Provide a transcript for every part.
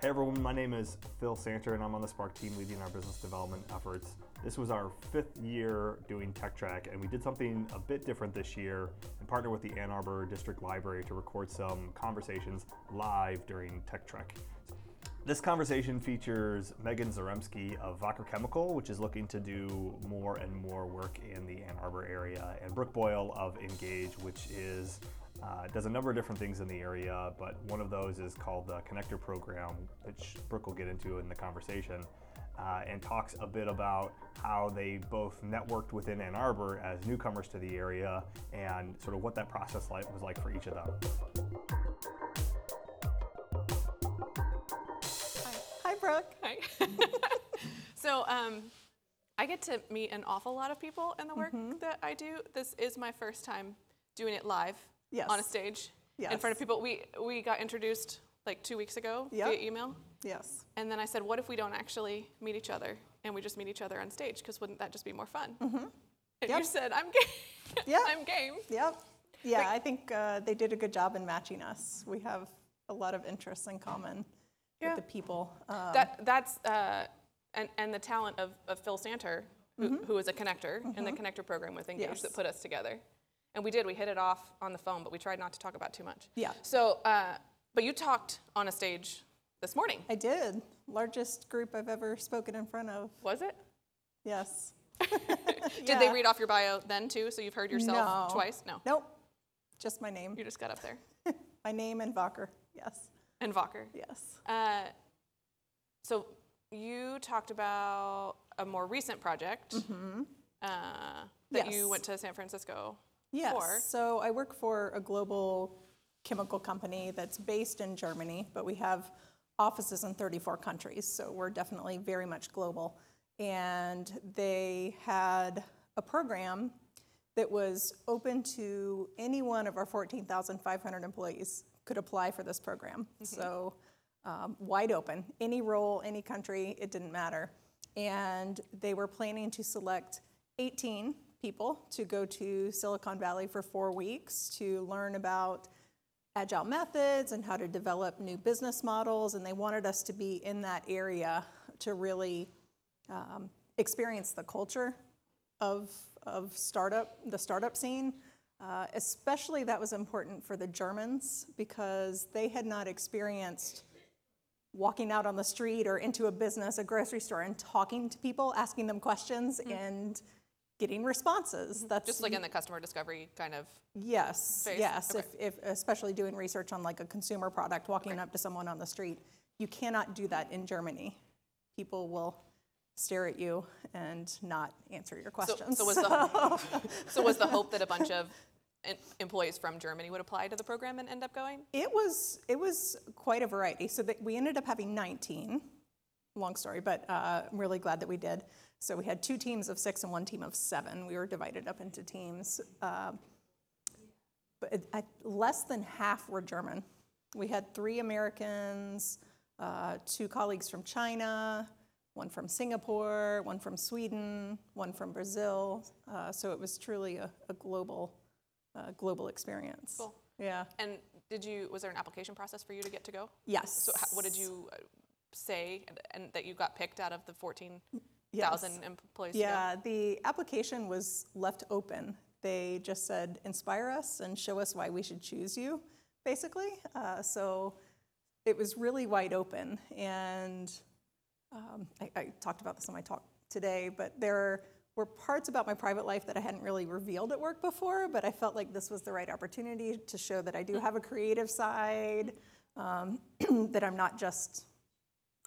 Hey everyone, my name is Phil Santer and I'm on the Spark team leading our business development efforts. This was our fifth year doing Tech Trek and we did something a bit different this year and partnered with the Ann Arbor District Library to record some conversations live during Tech Trek. This conversation features Megan Zaremski of Wacker Chemical, which is looking to do more and more work in the Ann Arbor area, and Brooke Boyle of Engage, which is uh, does a number of different things in the area, but one of those is called the Connector Program, which Brooke will get into in the conversation, uh, and talks a bit about how they both networked within Ann Arbor as newcomers to the area and sort of what that process like, was like for each of them. Hi, Brooke. Hi. so um, I get to meet an awful lot of people in the work Mm-hmm. that I do. This is my first time doing it live Yes. on a stage in front of people. We we got introduced like two weeks ago Yep. via email, Yes. and then I said, "What if we don't actually meet each other and we just meet each other on stage? Because wouldn't that just be more fun?" Mm-hmm. And you said, "I'm game. Yep. I'm game." Yep. Yeah, I think uh, they did a good job in matching us. We have a lot of interests in common Yeah. with the people. Um, That that's uh, and and the talent of, of Phil Santer, who, who is a connector in the connector program with Engage Mm-hmm. Yes. that put us together, and we did. We hit it off on the phone, but we tried not to talk about too much. Yeah. So, uh, but you talked on a stage this morning, I did. Largest group I've ever spoken in front of. was it? Yes. Did they read off your bio then too? So you've heard yourself No. twice? No. Nope. Just my name. You just got up there. My name and Wacker. Yes. And Wacker. Yes. Uh, so you talked about a more recent project uh, that you went to San Francisco Yes. for. So I work for a global chemical company that's based in Germany, but we have offices in 34 countries, so we're definitely very much global. And they had a program that was open to any one of our 14,500 employees could apply for this program. So um, wide open, any role, any country, it didn't matter. And they were planning to select 18 people to go to Silicon Valley for four weeks to learn about agile methods and how to develop new business models. And they wanted us to be in that area to really um, experience the culture of, of startup, the startup scene. Uh, especially that was important for the Germans because they had not experienced walking out on the street or into a business, a grocery store, and talking to people, asking them questions, and getting responses. That's Just like in the customer discovery kind of. yes, phase? yes. Okay. If, if especially doing research on like a consumer product, walking up to someone on the street, you cannot do that in Germany. People will stare at you and not answer your questions. so was the so was the hope that a bunch of employees from Germany would apply to the program and end up going? It was it was quite a variety. So that we ended up having 19. Long story, but uh, I'm really glad that we did. So we had two teams of six and one team of seven. We were divided up into teams. Uh, but it, I, less than half were German. We had three Americans, uh, two colleagues from China, one from Singapore, one from Sweden, one from Brazil. Uh, so it was truly a, a global, uh, global experience. Cool. Yeah. And did you was there an application process for you to get to go? Yes. So how, what did you uh, say and, and that you got picked out of the 14,000 Yes. employees? Yeah, the application was left open. They just said, inspire us and show us why we should choose you, basically. Uh, so it was really wide open. And um, I, I talked about this in my talk today, but there were parts about my private life that I hadn't really revealed at work before, but I felt like this was the right opportunity to show that I do have a creative side, um, that I'm not just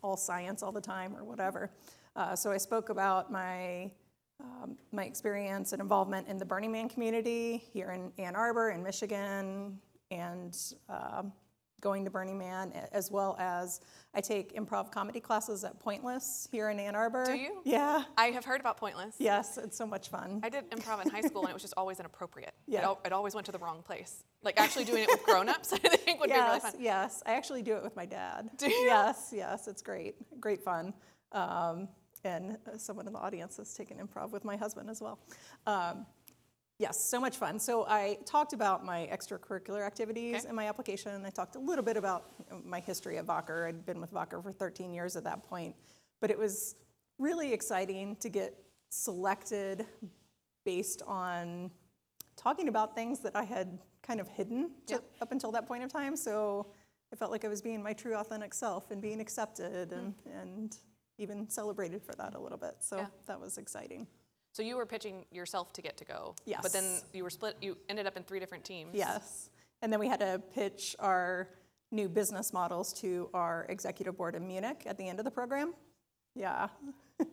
all science all the time or whatever. Uh, so I spoke about my um, my experience and involvement in the Burning Man community here in Ann Arbor, in Michigan, and um, going to Burning Man, as well as I take improv comedy classes at Pointless here in Ann Arbor. Do you? Yeah. I have heard about Pointless. Yes, it's so much fun. I did improv in high school and it was just always inappropriate. It, Yeah. al- it always went to the wrong place. Like actually doing it with grown-ups, I think would be really yes, fun. yes. I actually do it with my dad. Do you? Yes, yes. It's great. Great fun. Um, and uh, someone in the audience has taken improv with my husband as well. Um, Yes, so much fun. So I talked about my extracurricular activities Okay. in my application. I talked a little bit about my history at Wacker. I'd been with Wacker for 13 years at that point. But it was really exciting to get selected based on talking about things that I had kind of hidden to, Yep. up until that point of time. So I felt like I was being my true authentic self and being accepted and, and even celebrated for that a little bit. So Yeah. that was exciting. So you were pitching yourself to get to go. Yes. But then you were split. You ended up in three different teams. Yes. And then we had to pitch our new business models to our executive board in Munich at the end of the program. Yeah. that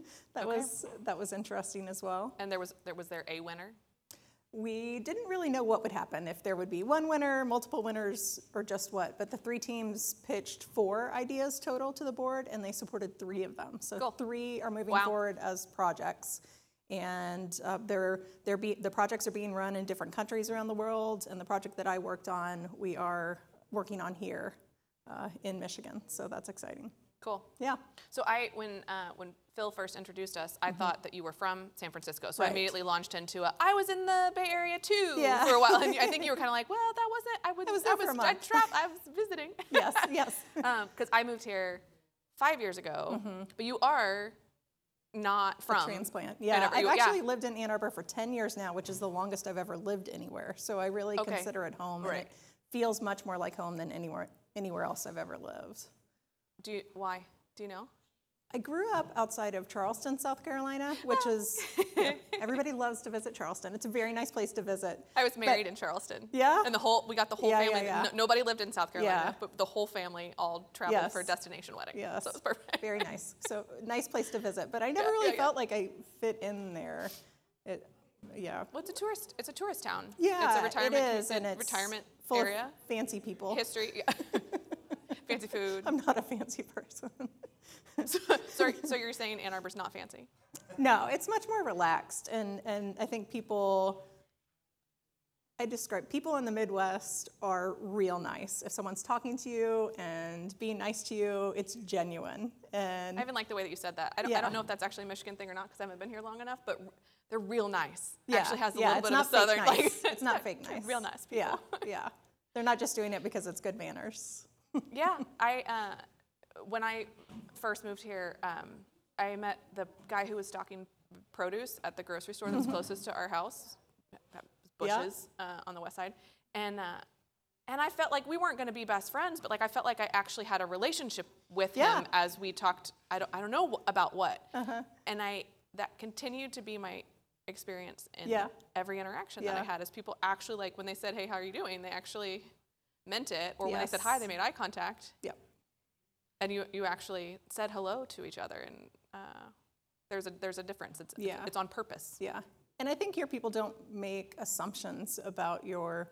Okay. was that was interesting as well. And there was there was there a winner. We didn't really know what would happen if there would be one winner, multiple winners, or just what. But the three teams pitched four ideas total to the board, and they supported three of them. So Cool. three are moving Wow. forward as projects, and uh, they're they're be, the projects are being run in different countries around the world. And the project that I worked on, we are working on here uh, in Michigan. So that's exciting. Cool. Yeah. So I, when uh, when Phil first introduced us, I thought that you were from San Francisco. So I Mm-hmm. Immediately launched into a, I was in the Bay Area too Yeah. for a while, and I think you were kind of like, well, that wasn't. I was. I was there for a I trapped. I was visiting. Yes. yes. Because I moved here five years ago, but you are not from transplant. Ann Yeah, Arbor. I've You- yeah. actually lived in Ann Arbor for 10 years now, which is the longest I've ever lived anywhere. So I really Okay. consider it home, Right. and it feels much more like home than anywhere anywhere else I've ever lived. Do you, why? Do you know? I grew up outside of Charleston, South Carolina, which oh. is yeah, everybody loves to visit Charleston. It's a very nice place to visit. I was married in Charleston. Yeah? And the whole we got the whole Yeah, yeah, family. yeah. no- nobody lived in South Carolina, Yeah. but the whole family all traveled for a destination wedding. Yes, So it was perfect. very nice. So nice place to visit, but I never Yeah, really yeah, yeah. felt like I fit in there. It, yeah. Well, it's a tourist. It's a tourist town. Yeah, It's a retirement. it is, and it's retirement full area. fancy people. History. Yeah. fancy food. I'm not a fancy person. so, so, so you're saying Ann Arbor's not fancy? No, it's much more relaxed, and and I think people. I describe people in the Midwest are real nice. If someone's talking to you and being nice to you, it's genuine. And I even like the way that you said that. I don't, I don't know if that's actually a Michigan thing or not because I haven't been here long enough, but they're real nice. yeah, Actually has a yeah, little bit not of a southern fake like. nice. it's not fake nice. Real nice people. Yeah, yeah. They're not just doing it because it's good manners. Yeah, I uh, when I first moved here, um, I met the guy who was stocking produce at the grocery store that was closest to our house, was Yeah. Busch's uh, on the west side, and uh, and I felt like we weren't going to be best friends, but like I felt like I actually had a relationship with Yeah. him as we talked. I don't I don't know about what, Uh-huh. and I that continued to be my experience in Yeah. every interaction that I had. Is people actually like when they said, "Hey, how are you doing?" They actually meant it, or when they said hi, they made eye contact Yep. and you you actually said hello to each other and uh, there's a there's a difference it's Yeah. it's on purpose Yeah. And I think here people don't make assumptions about your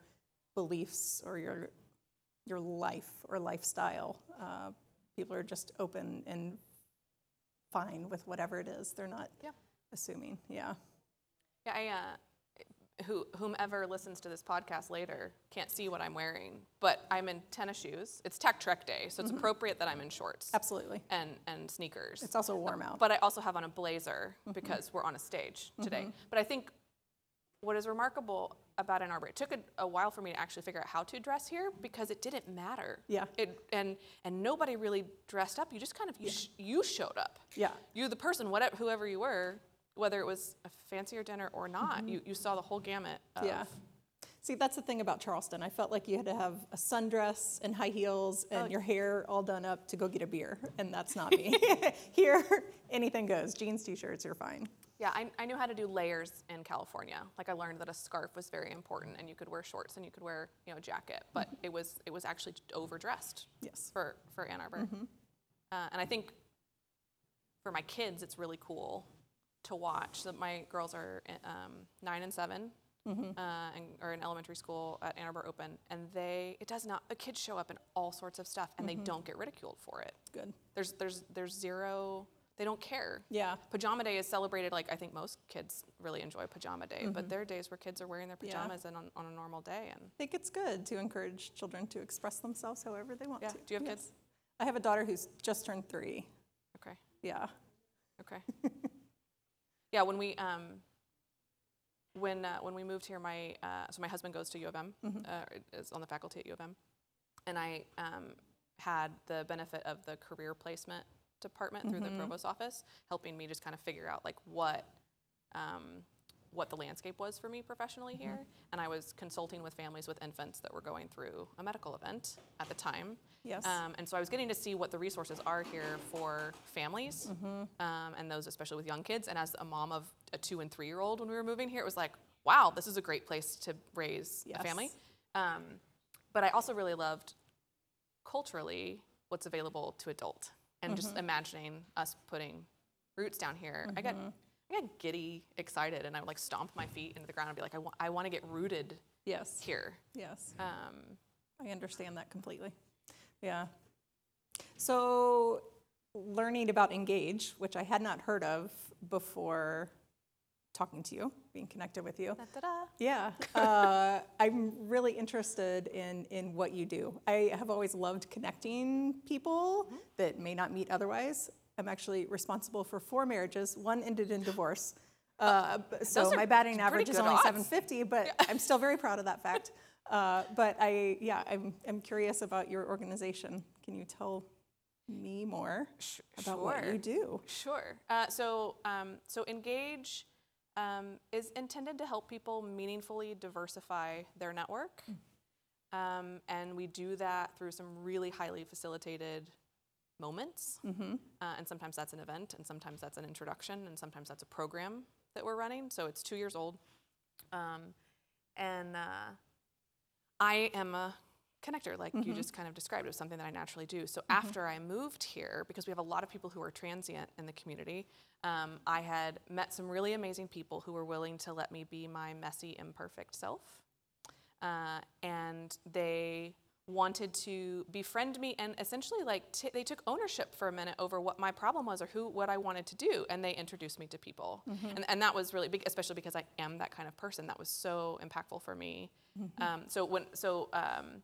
beliefs or your your life or lifestyle. Uh, people are just open and fine with whatever it is. They're not Yeah. assuming. Yeah. yeah I uh, who whomever listens to this podcast later can't see what I'm wearing but I'm in tennis shoes it's Tech Trek Day so it's mm-hmm. appropriate that I'm in shorts Absolutely. and and sneakers It's also warm out. but I also have on a blazer mm-hmm. because we're on a stage mm-hmm. today but I think what is remarkable about Ann Arbor, it took a, a while for me to actually figure out how to dress here because it didn't matter. Yeah. It and and nobody really dressed up. You just kind of you, sh- you showed up. Yeah. You the person, whatever whoever you were, whether it was a fancier dinner or not, mm-hmm. you, you saw the whole gamut. Of, Yeah. See, that's the thing about Charleston. I felt like you had to have a sundress and high heels and oh. your hair all done up to go get a beer, and that's not me. Here, anything goes. Jeans, t-shirts, you're fine. Yeah, I, I knew how to do layers in California. Like I learned that a scarf was very important, and you could wear shorts and you could wear you know a jacket, but mm-hmm. it was it was actually overdressed. Yes. For for Ann Arbor, mm-hmm. uh, and I think for my kids, it's really cool to watch. So my girls are um, nine and 7 uh, and are in elementary school at Ann Arbor Open, and they it does not. The kids show up in all sorts of stuff, and they don't get ridiculed for it. Good. There's there's there's zero. They don't care. Yeah. Pajama Day is celebrated like I think most kids really enjoy Pajama Day, but there are days where kids are wearing their Mm-hmm. Yeah. pajamas and on, on a normal day. And I think it's good to encourage children to express themselves however they want yeah, to. do you have Yes. kids? I have a daughter who's just turned three. Okay, Yeah. okay. yeah, when we um, when uh, when we moved here, my uh, so my husband goes to U of M, uh, is on the faculty at U of M, and I um, had the benefit of the career placement department through the provost office, helping me just kind of figure out like what um, what the landscape was for me professionally here. And I was consulting with families with infants that were going through a medical event at the time. Yes. Um, and so I was getting to see what the resources are here for families, um, and those especially with young kids. And as a mom of a two and three year old when we were moving here, it was like, wow, this is a great place to raise a family. Yes. Um, but I also really loved culturally what's available to adult and just imagining us putting roots down here. I got I got giddy excited and I would like stomp my feet into the ground and be like, I, wa- I want to get rooted Yes. here. Yes. Um, I understand that completely. Yeah. So, learning about Engage, which I had not heard of before talking to you, being connected with you. da-da-da. Yeah, uh, I'm really interested in, in what you do. I have always loved connecting people that may not meet otherwise. I'm actually responsible for four marriages. One ended in divorce. Uh, so my batting average is only odds. 750, but I'm still very proud of that fact. Uh, but I, yeah, I'm, I'm curious about your organization. Can you tell me more about what you do? Sure. Uh, so, um, so Engage um, is intended to help people meaningfully diversify their network, um, and we do that through some really highly facilitated moments. Uh, and sometimes that's an event, and sometimes that's an introduction, and sometimes that's a program that we're running. So it's two years old, um, and uh, I am a connector, like you just kind of described. It was something that I naturally do. So after I moved here, because we have a lot of people who are transient in the community, um, I had met some really amazing people who were willing to let me be my messy, imperfect self. Uh, and they wanted to befriend me and essentially like t- they took ownership for a minute over what my problem was or who what I wanted to do and they introduced me to people. And, and that was really big especially because I am that kind of person. That was so impactful for me. Um, so when so um,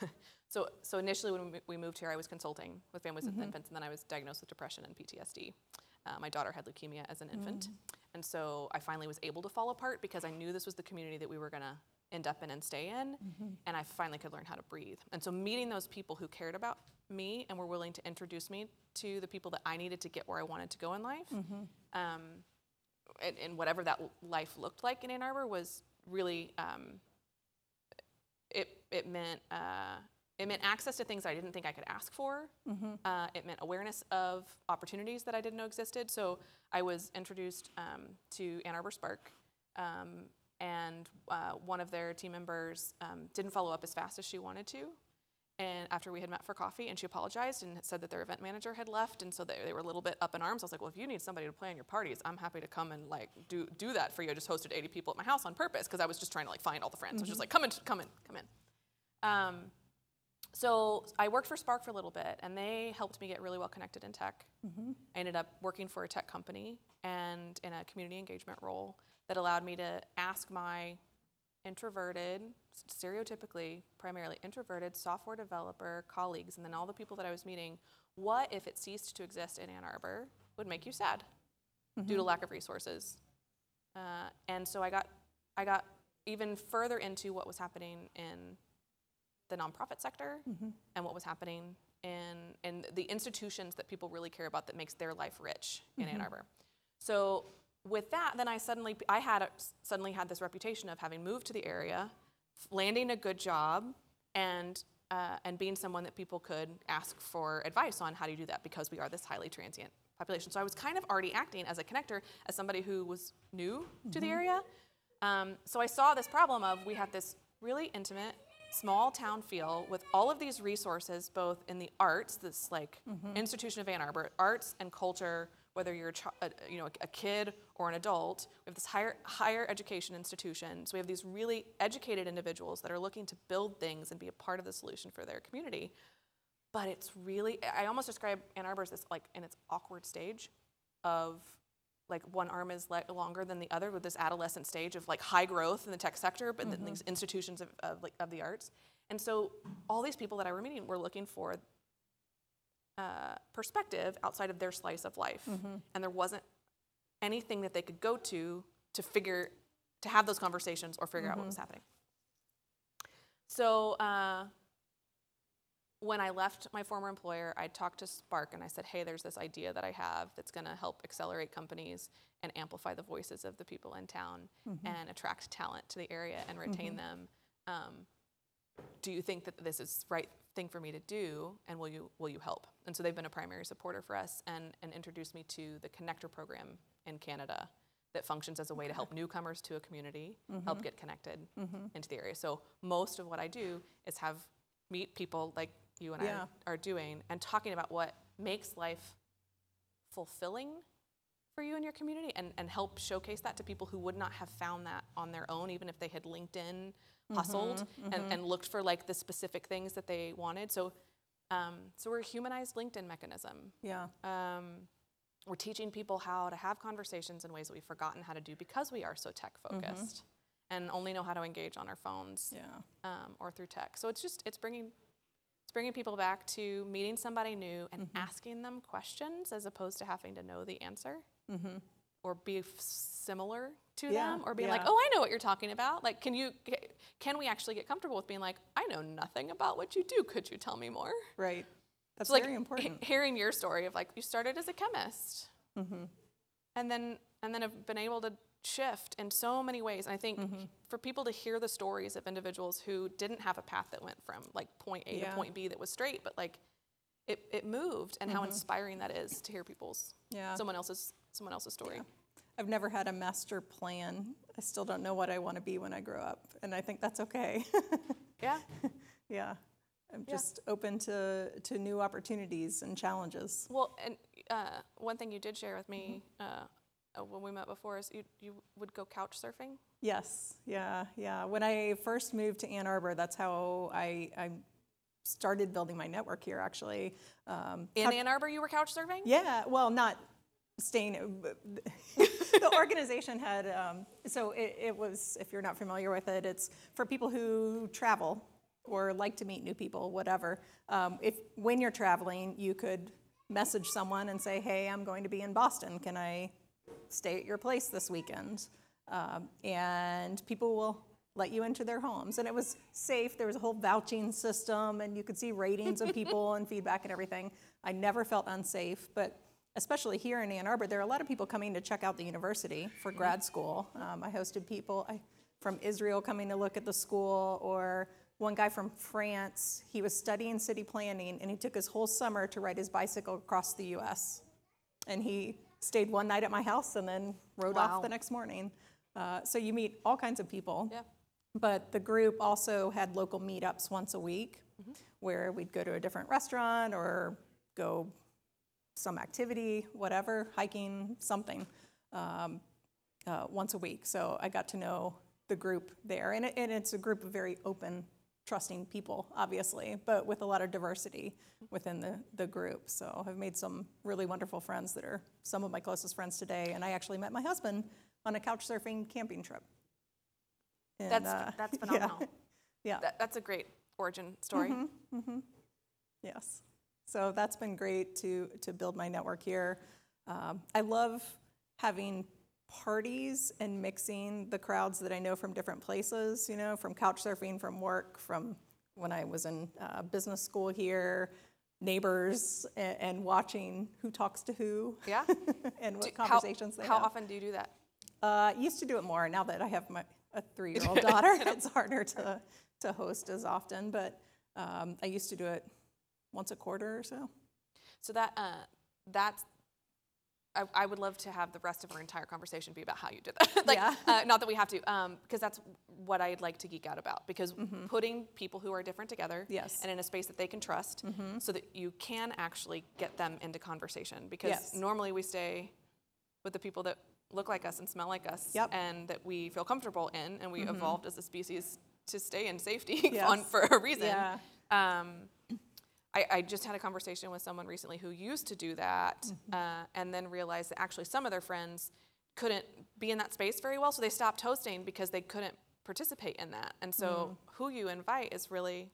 so so initially when we- moved here I was consulting with families with infants and then I was diagnosed with depression and PTSD uh, my daughter had leukemia as an infant. And so I finally was able to fall apart because I knew this was the community that we were going to end up in and stay in and I finally could learn how to breathe and so meeting those people who cared about me and were willing to introduce me to the people that I needed to get where I wanted to go in life um, and, and whatever that life looked like in Ann Arbor was really um, it, it meant uh, it meant access to things I didn't think I could ask for. Uh, it meant awareness of opportunities that I didn't know existed. So I was introduced um, to Ann Arbor Spark, um, and uh, one of their team members um, didn't follow up as fast as she wanted to. And after we had met for coffee, and she apologized and said that their event manager had left, and so they, they were a little bit up in arms. I was like, well, if you need somebody to plan your parties, I'm happy to come and like do do that for you. I just hosted 80 people at my house on purpose because I was just trying to like find all the friends. I was just like, come in, come in, come in. Um, so I worked for Spark for a little bit, and they helped me get really well connected in tech. I ended up working for a tech company and in a community engagement role that allowed me to ask my introverted, stereotypically primarily introverted software developer colleagues, and then all the people that I was meeting, what if it ceased to exist in Ann Arbor would make you sad due to mm-hmm. lack of resources. Uh, and so I got, I got even further into what was happening in the nonprofit sector mm-hmm. and what was happening in, in the institutions that people really care about that makes their life rich in Ann mm-hmm. Arbor. So with that, then I suddenly I had a, suddenly had this reputation of having moved to the area, landing a good job, and uh, and being someone that people could ask for advice on how do you do that because we are this highly transient population. So I was kind of already acting as a connector, as somebody who was new to the area. Um, so I saw this problem of we have this really intimate, small town feel with all of these resources, both in the arts, this like institution of Ann Arbor, arts and culture, whether you're a, you know, a kid or an adult. We have this higher, higher education institution. So we have these really educated individuals that are looking to build things and be a part of the solution for their community. But it's really, I almost describe Ann Arbor as this like in its awkward stage of like one arm is longer than the other with this adolescent stage of like high growth in the tech sector, but then mm-hmm. these institutions of, of, like, of the arts. And so all these people that I were meeting were looking for uh, perspective outside of their slice of life. And there wasn't anything that they could go to to figure to have those conversations or figure out what was happening. So uh, when I left my former employer, I talked to Spark and I said, "Hey, there's this idea that I have that's going to help accelerate companies and amplify the voices of the people in town and attract talent to the area and retain them. Um, do you think that this is right thing for me to do and will you will you help? And so they've been a primary supporter for us and and introduced me to the connector program in canada that functions as a way to help newcomers to a community help mm-hmm. get connected mm-hmm. into the area. So most of what i do is have meet people like you and Yeah. i are doing and talking about what makes life fulfilling for you and your community and, and help showcase that to people who would not have found that on their own even if they had linkedin hustled And, and looked for like the specific things that they wanted. So um, so we're a humanized linkedin mechanism. Yeah. um, we're teaching people how to have conversations in ways that we've forgotten how to do because we are so tech focused and only know how to engage on our phones Yeah. um, or through tech. So it's just it's bringing it's bringing people back to meeting somebody new and asking them questions as opposed to having to know the answer or be f- similar to Yeah, them or being like, oh, I know what you're talking about. Like, can you can we actually get comfortable with being like, I know nothing about what you do. Could you tell me more? Right. That's So, like very important. hearing your story of like you started as a chemist, Mm-hmm. and then and then have been able to shift in so many ways. And I think Mm-hmm. for people to hear the stories of individuals who didn't have a path that went from like point A Yeah. to point B that was straight, but like it, it moved, and how inspiring that is to hear people's Mm-hmm. Yeah. someone else's someone else's story. I've never had a master plan. I still don't know what I want to be when I grow up, and I think that's okay. Yeah. yeah. I'm Yeah. just open to, to new opportunities and challenges. Well, and uh, one thing you did share with me Mm-hmm. uh, uh, when we met before is you you would go couch surfing. Yes, yeah, yeah. When I first moved to Ann Arbor, that's how I, I started building my network here, actually. Um, In Ann Arbor, you were couch surfing. Yeah, well, not staying. the organization had, um, so it, it was, if you're not familiar with it, it's for people who travel or like to meet new people, whatever. Um, if when you're traveling, you could message someone and say, "Hey, I'm going to be in Boston. Can I stay at your place this weekend?" Um, and people will let you into their homes. And it was safe. There was a whole vouching system, and you could see ratings of people and feedback and everything. I never felt unsafe, but especially here in Ann Arbor, there are a lot of people coming to check out the university for grad school. Um, I hosted people I, from Israel coming to look at the school, or one guy from France. He was studying city planning, and he took his whole summer to ride his bicycle across the U.S. And he stayed one night at my house and then rode Wow. off the next morning. Uh, so you meet all kinds of people. Yeah. But the group also had local meetups once a week where we'd go to a different restaurant or go some activity, whatever, hiking, something, um, uh, once a week. So I got to know the group there. And, it, and it's a group of very open, trusting people, obviously, but with a lot of diversity within the, the group. So I've made some really wonderful friends that are some of my closest friends today. And I actually met my husband on a couch surfing camping trip. And, That's uh, that's phenomenal. Yeah. That, that's a great origin story. Mm-hmm. Yes. So that's been great to, to build my network here. Um, I love having parties and mixing the crowds that I know from different places, you know, from couch surfing, from work, from when I was in uh, business school here, neighbors, and, and watching who talks to who Yeah. and what Do- how- conversations they How have. How often do you do that? Uh, used to do it more. Now that I have my a three-year-old daughter, it's harder to to host as often. But um, I used to do it once a quarter or so. So that uh, that's. I, I would love to have the rest of our entire conversation be about how you did that. like, Yeah. uh, not that we have to, um, because that's what I'd like to geek out about. Because putting people who are different together, Mm-hmm. Yes. Mm-hmm. and in a space that they can trust, so that you can actually get them into conversation. Because Yes. normally we stay with the people that look like us and smell like us, Yep. Mm-hmm. and that we feel comfortable in, and we evolved as a species to stay in safety on, for a reason. Yeah. Um, I, I just had a conversation with someone recently who used to do that Mm-hmm. uh, and then realized that actually some of their friends couldn't be in that space very well, so they stopped hosting because they couldn't participate in that. And so, Mm. who you invite is really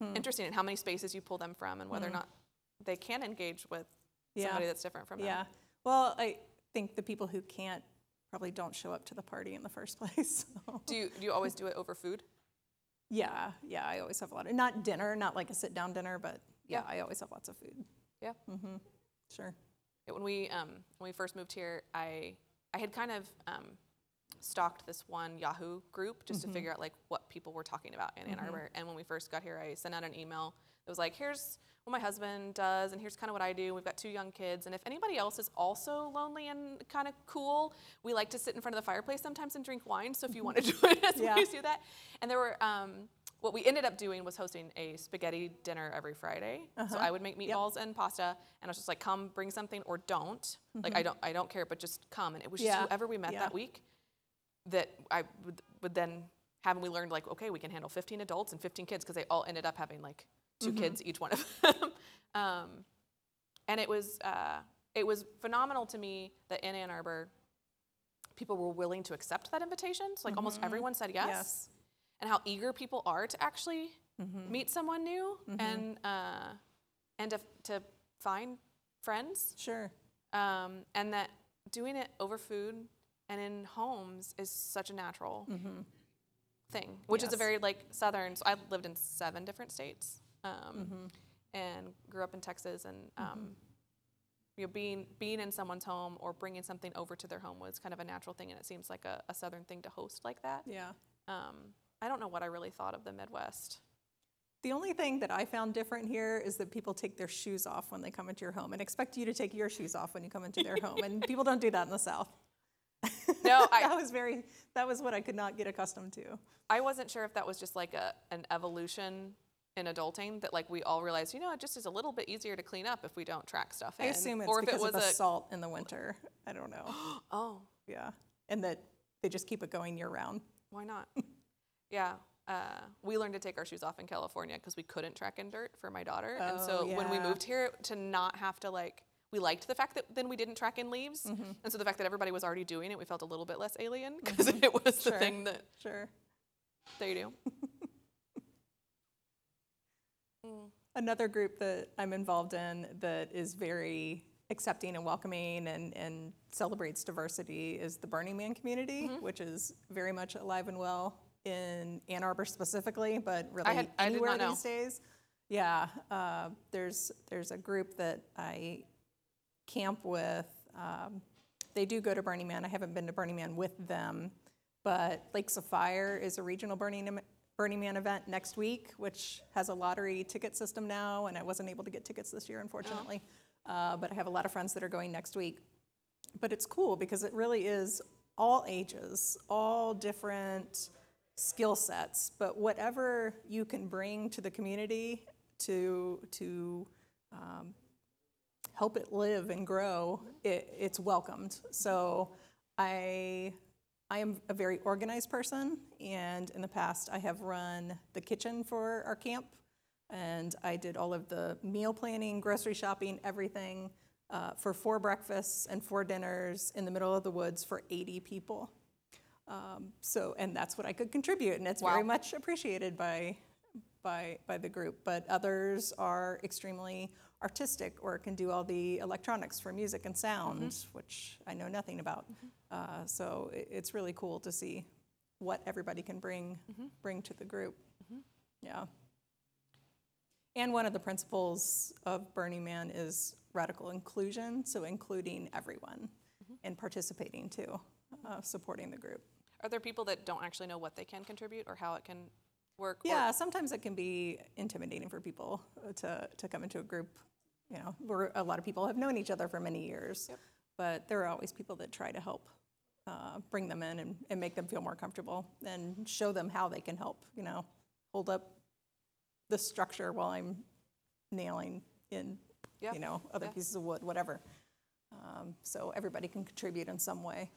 Hmm. interesting in how many spaces you pull them from and whether or not they can engage with Yeah. somebody that's different from them. Yeah. Well, I think the people who can't probably don't show up to the party in the first place. So. Do you, do you always do it over food? Yeah, yeah, I always have a lot of, not dinner, not like a sit down dinner, but yeah. I always have lots of food. Yeah. Mm-hmm. Sure. Yeah, when we um, when we first moved here, I I had kind of um, stalked this one Yahoo group just to figure out like what people were talking about in Ann Arbor. And when we first got here, I sent out an email that was like, "Here's what my husband does, and here's kind of what I do. We've got two young kids, and if anybody else is also lonely and kind of cool, we like to sit in front of the fireplace sometimes and drink wine. So if you want to join us, Yeah. please do that." And there were. Um, what we ended up doing was hosting a spaghetti dinner every Friday. So I would make meatballs and pasta, and I was just like, "Come, bring something, or don't. Like I don't, I don't care, but just come." And it was just whoever we met Yeah. that week that I would, would then have, and we learned like, okay, we can handle 15 adults and 15 kids because they all ended up having like 2 Mm-hmm. kids each one of them. um, and it was uh, it was phenomenal to me that in Ann Arbor, people were willing to accept that invitation. So like almost everyone said yes, Mm-hmm. Yes. and how eager people are to actually Mm-hmm. meet someone new and uh, and to, to find friends Sure. um, and that doing it over food and in homes is such a natural thing, which is a very like southern. So I lived in seven different states um, and grew up in Texas, and um, you know, being being in someone's home or bringing something over to their home was kind of a natural thing, and it seems like a, a southern thing to host like that. Yeah. Um, I don't know what I really thought of the Midwest. The only thing that I found different here is that people take their shoes off when they come into your home and expect you to take your shoes off when you come into their home. And people don't do that in the South. No, I, that was very, that was what I could not get accustomed to. I wasn't sure if that was just like a an evolution in adulting that like we all realized, you know, it just is a little bit easier to clean up if we don't track stuff I assume it's or if because it was of the a salt in the winter. I don't know. oh, Yeah. And that they just keep it going year round. why not? yeah. Uh, we learned to take our shoes off in California because we couldn't track in dirt for my daughter, and so Oh, when we moved here, to not have to like, we liked the fact that then we didn't track in leaves, Mm-hmm. and so the fact that everybody was already doing it, we felt a little bit less alien because it was the Sure. thing that Sure. they do. Another group that I'm involved in that is very accepting and welcoming and, and celebrates diversity is the Burning Man community, Mm-hmm. which is very much alive and well in Ann Arbor specifically, but really I did anywhere know. these days. Yeah, uh, there's there's a group that I camp with. Um, they do go to Burning Man. I haven't been to Burning Man with them, but Lakes of Fire is a regional Burning Burning Man event next week, which has a lottery ticket system now, and I wasn't able to get tickets this year, unfortunately. Uh, but I have a lot of friends that are going next week. But it's cool because it really is all ages, all different skill sets, but whatever you can bring to the community to to um, help it live and grow, it, it's welcomed. So I I am a very organized person, and in the past I have run the kitchen for our camp, and I did all of the meal planning, grocery shopping, everything uh, for four breakfasts and four dinners in the middle of the woods for 80 people. Um, so, and that's what I could contribute, and it's very much appreciated by by by the group. But others are extremely artistic or can do all the electronics for music and sound, which I know nothing about. Uh, so it, it's really cool to see what everybody can bring bring to the group. Yeah. And one of the principles of Burning Man is radical inclusion, so including everyone and participating too, uh, supporting the group. Are there people that don't actually know what they can contribute or how it can work? or- Yeah, sometimes it can be intimidating for people uh, to, to come into a group, you know, where a lot of people have known each other for many years. Yep. But there are always people that try to help uh, bring them in and, and make them feel more comfortable and show them how they can help, you know, hold up the structure while I'm nailing in, Yeah, you know, other yeah. pieces of wood, whatever. Um, so everybody can contribute in some way.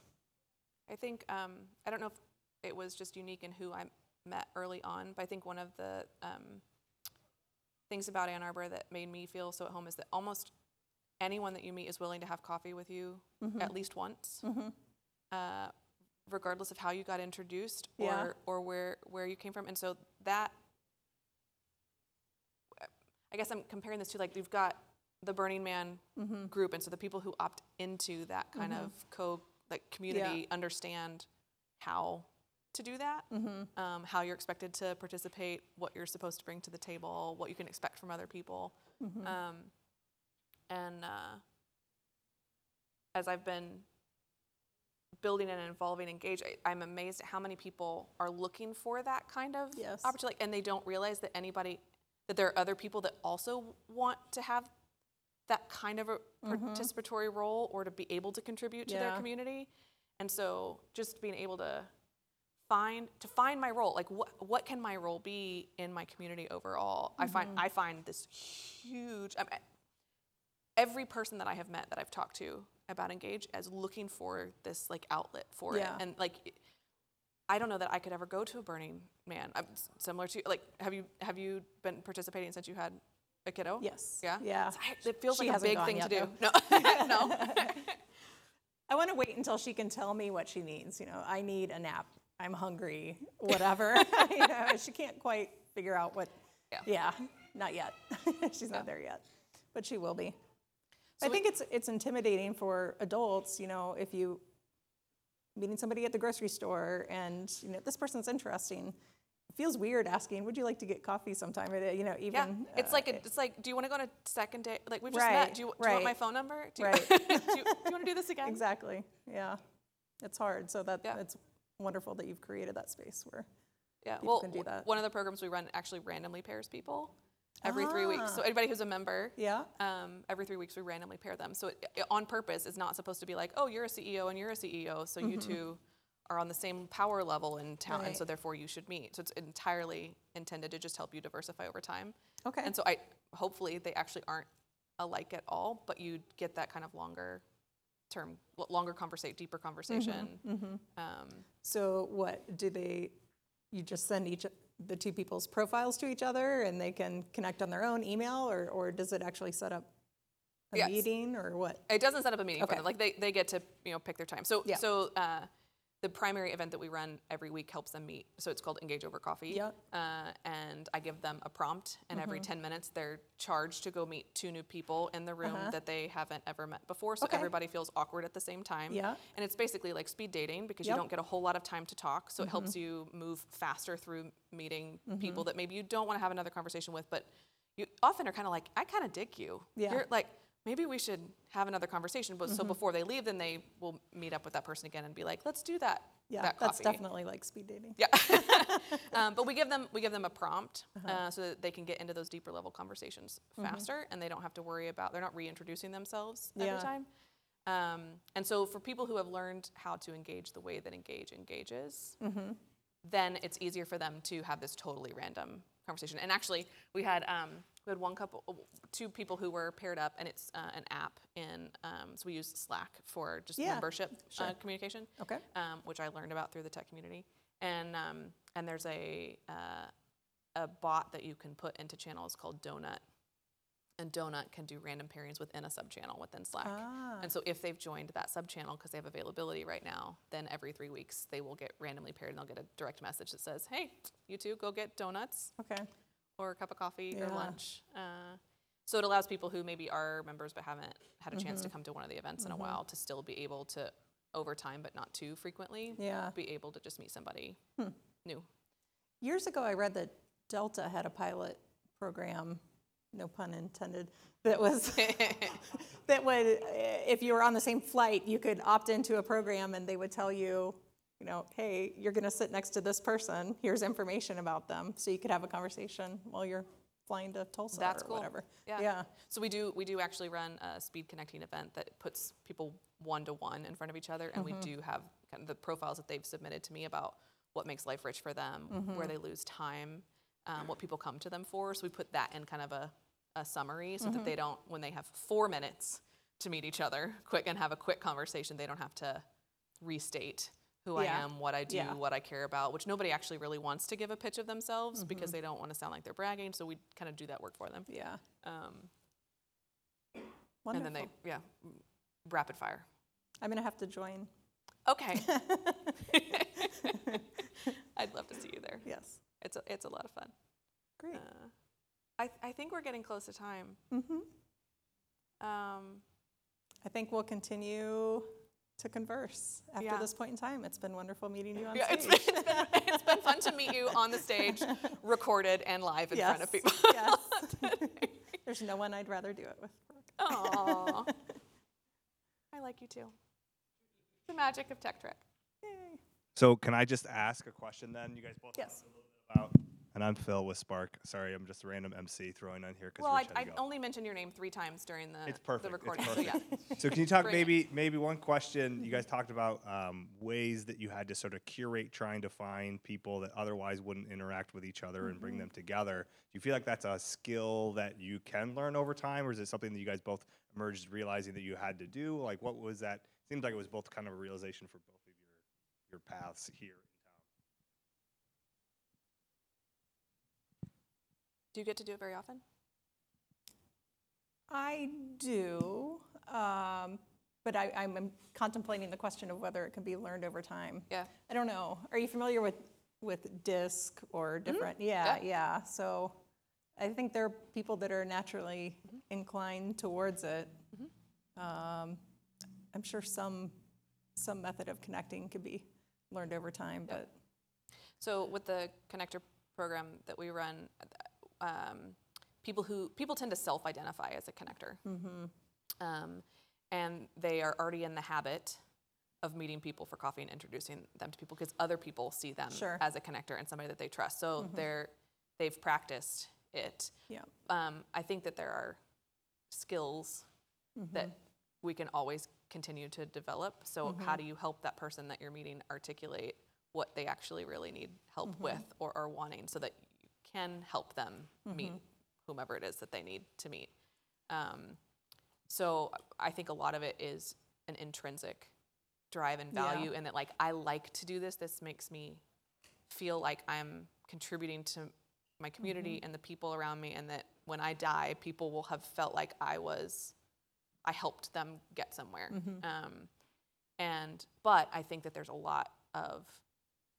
I think um, I don't know if it was just unique in who I met early on, but I think one of the um, things about Ann Arbor that made me feel so at home is that almost anyone that you meet is willing to have coffee with you Mm-hmm. at least once, uh, regardless of how you got introduced or Yeah. or where where you came from. And so that, I guess I'm comparing this to like you've got the Burning Man Mm-hmm. group, and so the people who opt into that kind of co like community understand how to do that, Mm-hmm. um, how you're expected to participate, what you're supposed to bring to the table, what you can expect from other people. Mm-hmm. Um, and uh, as I've been building and evolving engage I, i'm amazed at how many people are looking for that kind of Yes. opportunity and they don't realize that anybody that there are other people that also want to have that kind of a participatory role or to be able to contribute to their community and so just being able to find to find my role like what what can my role be in my community overall i find mm-hmm. i find this huge I mean, every person that i have met that i've talked to about engage as looking for this like outlet for Yeah. it and like i don't know that i could ever go to a burning man i'm similar to like have you have you been participating since you had a kiddo Yes. yeah Yeah. So I- it feels She like a big thing to do though. no no I want to wait until she can tell me what she needs. You know, I need a nap. I'm hungry. Whatever. you know, she can't quite figure out what. Yeah. yeah not yet. She's not there yet, but she will be. So I we- think it's it's intimidating for adults. You know, if you meeting somebody at the grocery store and you know this person's interesting. It feels weird asking, "Would you like to get coffee sometime?" You know, even Yeah, it's uh, like a, it's like, do you want to go on a second date? Like we've just Right, met. Do you, do you want my phone number? Do you, Right. do you, do you want to do this again? Exactly. Yeah. It's hard. So that Yeah. it's wonderful that you've created that space where Yeah. people Well, can do that. one of the programs we run actually randomly pairs people every three weeks. So anybody who's a member, yeah. um, every three weeks we randomly pair them. So it, it- on purpose, it's not supposed to be like, oh, you're a CEO and you're a CEO, so you two are on the same power level in town, and so Mm-hmm. Therefore you should meet. So it's entirely intended to just help you diversify over time. Okay. And so I hopefully they actually aren't alike at all, but you get that kind of longer term, longer conversation, deeper conversation. Mm-hmm. Um, So what do they you just send each the two people's profiles to each other and they can connect on their own email or or does it actually set up a Yes. meeting or what? it doesn't set up a meeting for Okay. them. Like they, they get to you know pick their time. So Yeah. so uh, the primary event that we run every week helps them meet. So it's called Engage Over Coffee. Yeah. Uh, and I give them a prompt, and every Mm-hmm. 10 minutes they're charged to go meet two new people in the room that they haven't ever met before. So Uh-huh. Okay. everybody feels awkward at the same time. Yeah. And it's basically like speed dating because Yep. Mm-hmm. you don't get a whole lot of time to talk. So it helps you move faster through meeting people that maybe you don't want to have another conversation with, but you often are kind of like, I kind of dig you. Yeah. You're like, maybe we should have another conversation. But so before they leave, then they will meet up with that person again and be like, let's do that. Yeah, that that's definitely like speed dating. Yeah. um, but we give them we give them a prompt Uh-huh. uh, so that they can get into those deeper level conversations Mm-hmm. faster, and they don't have to worry about they're not reintroducing themselves Yeah. every time. Um, and so for people who have learned how to engage the way that engage engages, Mm-hmm. then it's easier for them to have this totally random conversation. And actually, we had um, we had one couple, two people who were paired up, and it's uh, an app in um, so we use Slack for just Yeah, membership uh, communication Okay. um, which I learned about through the tech community. And um, and there's a uh, a bot that you can put into channels called Donut, and Donut can do random pairings within a sub channel within Slack. Ah. And so if they've joined that sub channel because they have availability right now, then every three weeks they will get randomly paired and they'll get a direct message that says, "Hey, you two, go get donuts Okay. Or a cup of coffee or lunch." Uh, so it allows people who maybe are members but haven't had a Mm-hmm. chance to come to one of the events in a while to still be able to, over time but not too frequently, Yeah. be able to just meet somebody new. Years ago, I read that Delta had a pilot program, no pun intended, that was that would, if you were on the same flight, you could opt into a program and they would tell you, you know, hey, you're going to sit next to this person. Here's information about them, so you could have a conversation while you're flying to Tulsa That's or cool. whatever. Yeah. Yeah. So we do we do actually run a speed connecting event that puts people one to one in front of each other, and Mm-hmm. we do have kind of the profiles that they've submitted to me about what makes life rich for them, Mm-hmm. where they lose time, um, what people come to them for. So we put that in kind of a, a summary so Mm-hmm. that they don't when they have four minutes to meet each other quick and have a quick conversation, they don't have to restate who Yeah. I am, what I do, Yeah. what I care about, which nobody actually really wants to give a pitch of themselves Mm-hmm. because they don't want to sound like they're bragging. So we kind of do that work for them. Yeah. Um, Wonderful. and then they, yeah, rapid fire. I'm going to have to join. Okay. I'd love to see you there. Yes. It's a, it's a lot of fun. Great. Uh, I, I think we're getting close to time. mm-hmm. Um, I think we'll continue to converse after Yeah. this point in time. It's been wonderful meeting you on Yeah, it's stage. been, it's, been, it's been fun to meet you on the stage, recorded and live in front of people. yes. There's no one I'd rather do it with. Aww. I like you too. The magic of Tech Trek. Yay. So can I just ask a question then? You guys both Yes. about. And I'm Phil with Spark. Sorry, I'm just a random MC throwing on here because Well, I, I only mentioned your name three times during the, It's perfect. the it's recording. So perfect. yeah. So can you talk maybe maybe one question? You guys talked about um, ways that you had to sort of curate trying to find people that otherwise wouldn't interact with each other and Mm-hmm. bring them together. Do you feel like that's a skill that you can learn over time, or is it something that you guys both emerged realizing that you had to do? Like, what was that? Seems like it was both kind of a realization for both of your your paths here in town. Do you get to do it very often? I do, um, but I, I'm I'm contemplating the question of whether it can be learned over time. Yeah. I don't know. Are you familiar with with DISC or different? Yeah, Yeah. yeah, So I think there are people that are naturally inclined towards it. Um, I'm sure some some method of connecting could be learned over time, but So with the connector program that we run, um, people who people tend to self-identify as a connector, um, and they are already in the habit of meeting people for coffee and introducing them to people because other people see them Sure. as a connector and somebody that they trust. So they're they've practiced it. yeah, Um, I think that there are skills that we can always continue to develop. So how do you help that person that you're meeting articulate what they actually really need help with or are wanting so that can help them meet whomever it is that they need to meet. Um, so I think a lot of it is an intrinsic drive and Yeah. value and that like I like to do this. This makes me feel like I'm contributing to my community and the people around me and that when I die, people will have felt like I was I helped them get somewhere. Um, and but I think that there's a lot of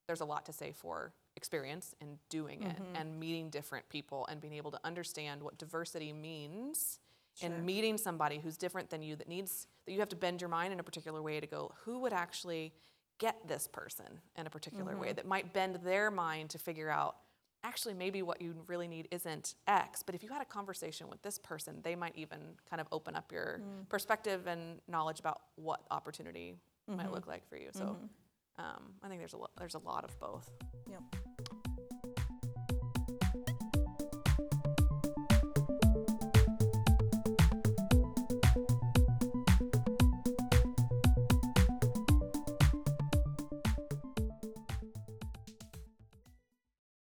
there's a lot to say for experience in doing it mm-hmm. and meeting different people and being able to understand what diversity means and meeting somebody who's different than you that needs that you have to bend your mind in a particular way to go who would actually get this person in a particular way mm-hmm. that might bend their mind to figure out actually maybe what you really need isn't x but if you had a conversation with this person they might even kind of open up your mm. perspective and knowledge about what opportunity might mm-hmm. look like for you. So um, i think there's a, lo- there's a lot of both. Yeah.